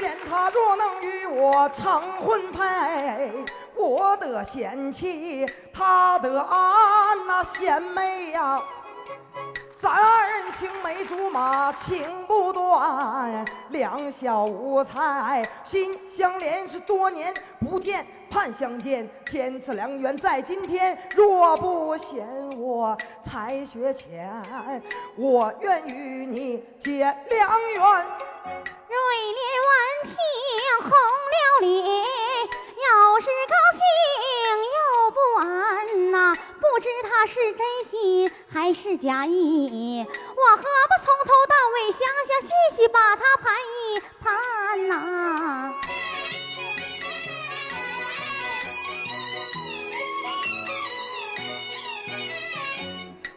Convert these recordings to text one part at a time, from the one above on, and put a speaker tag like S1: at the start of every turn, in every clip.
S1: 连他若能与我成婚配，我的贤妻，他的安那贤妹呀。咱二人青梅竹马情不断，两小无猜，心相连是多年不见，盼相见，天赐良缘在今天。若不嫌我才学浅，我愿与你结良缘。
S2: 瑞莲闻听红了脸，要是高兴又不安呐、不知他是真心还是假意，我何不从头到尾详详细细把他盘一盘呐、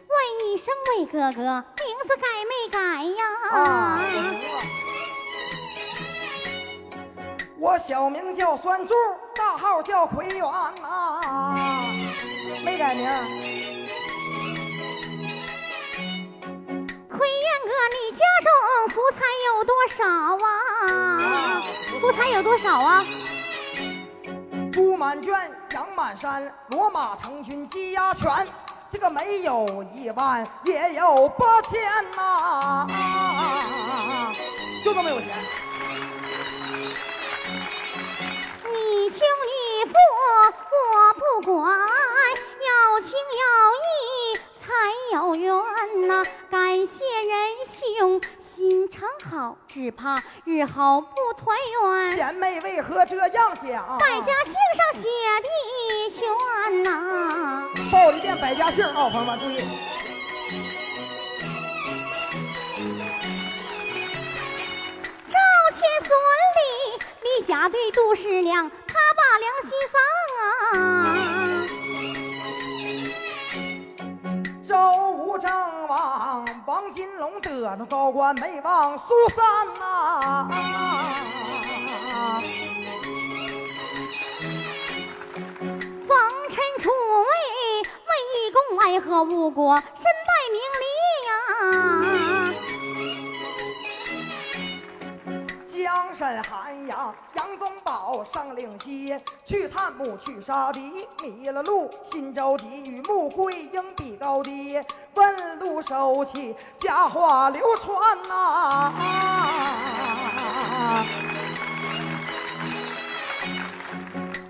S2: 问一声魏哥哥，名字改没改呀？
S1: 我小名叫酸柱，大号叫奎元呐、没改名。
S2: 奎元哥，你家中福财有多少啊？福财有多少啊？
S1: 猪满圈，羊满山，骡马成群，鸡鸭全。这个没有一万，也有八千呐、就这么有钱。
S2: 只怕日后不团圆。
S1: 贤妹为何这样讲？
S2: 百家姓上写的全呐、
S1: 报一遍百家姓啊，朋友们注意。
S2: 赵钱孙李，李家对杜十娘，他把梁
S1: 金龙得了高官，没忘苏三呐、
S2: 风尘出位，问义公爱和误国，身败名裂呀？
S1: 江山寒阳，杨宗保上岭西，去探母去杀敌，迷了路，心着急，与穆桂英比高低，问路收起，佳话流传呐、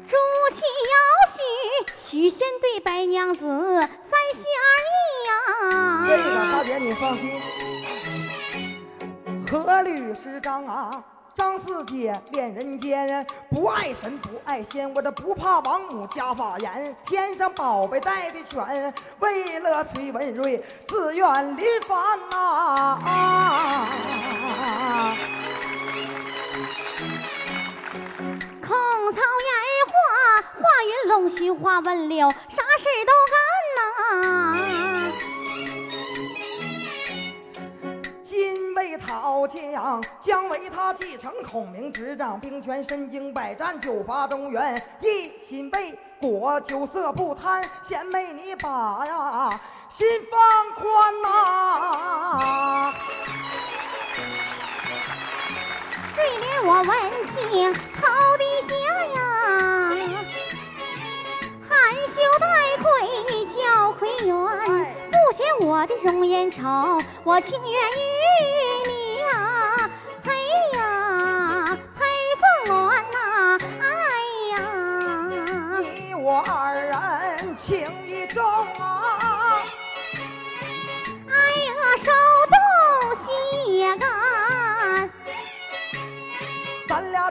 S2: 朱祁要许，许仙对白娘子三心二意
S1: 这个
S2: 呀。
S1: 大姐你放心，何律师张啊，张四姐恋人间，不爱神不爱仙，我这不怕王母加法严，天上宝贝带的全，为了崔文瑞自愿离番呐、
S2: 空草烟花，画云龙须花问柳，啥事都干呐。
S1: 今为讨将，他继承孔明执掌，兵权身经百战，九伐中原，一心为国，酒色不贪。贤妹你把呀心放宽呐、
S2: 瑞莲我闻听头低下呀，含羞带愧叫奎元，不嫌我的容颜丑，我情愿与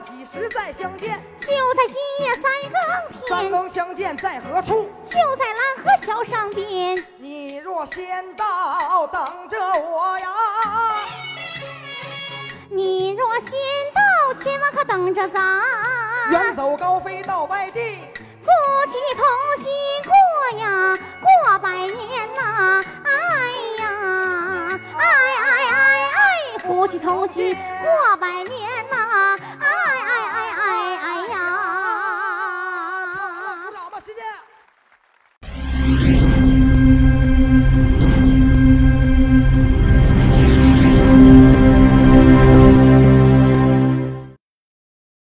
S1: 几时再相见？
S2: 就在今夜三更天三，
S1: 更相见在何处？
S2: 就在蓝河桥上边。
S1: 你若先到，等着我呀。
S2: 你若先到，千万可等着咱，
S1: 远走高飞到外地，
S2: 夫妻同心过呀，过百年呐，哎呀，哎哎哎哎，夫妻同心过百年呐，哎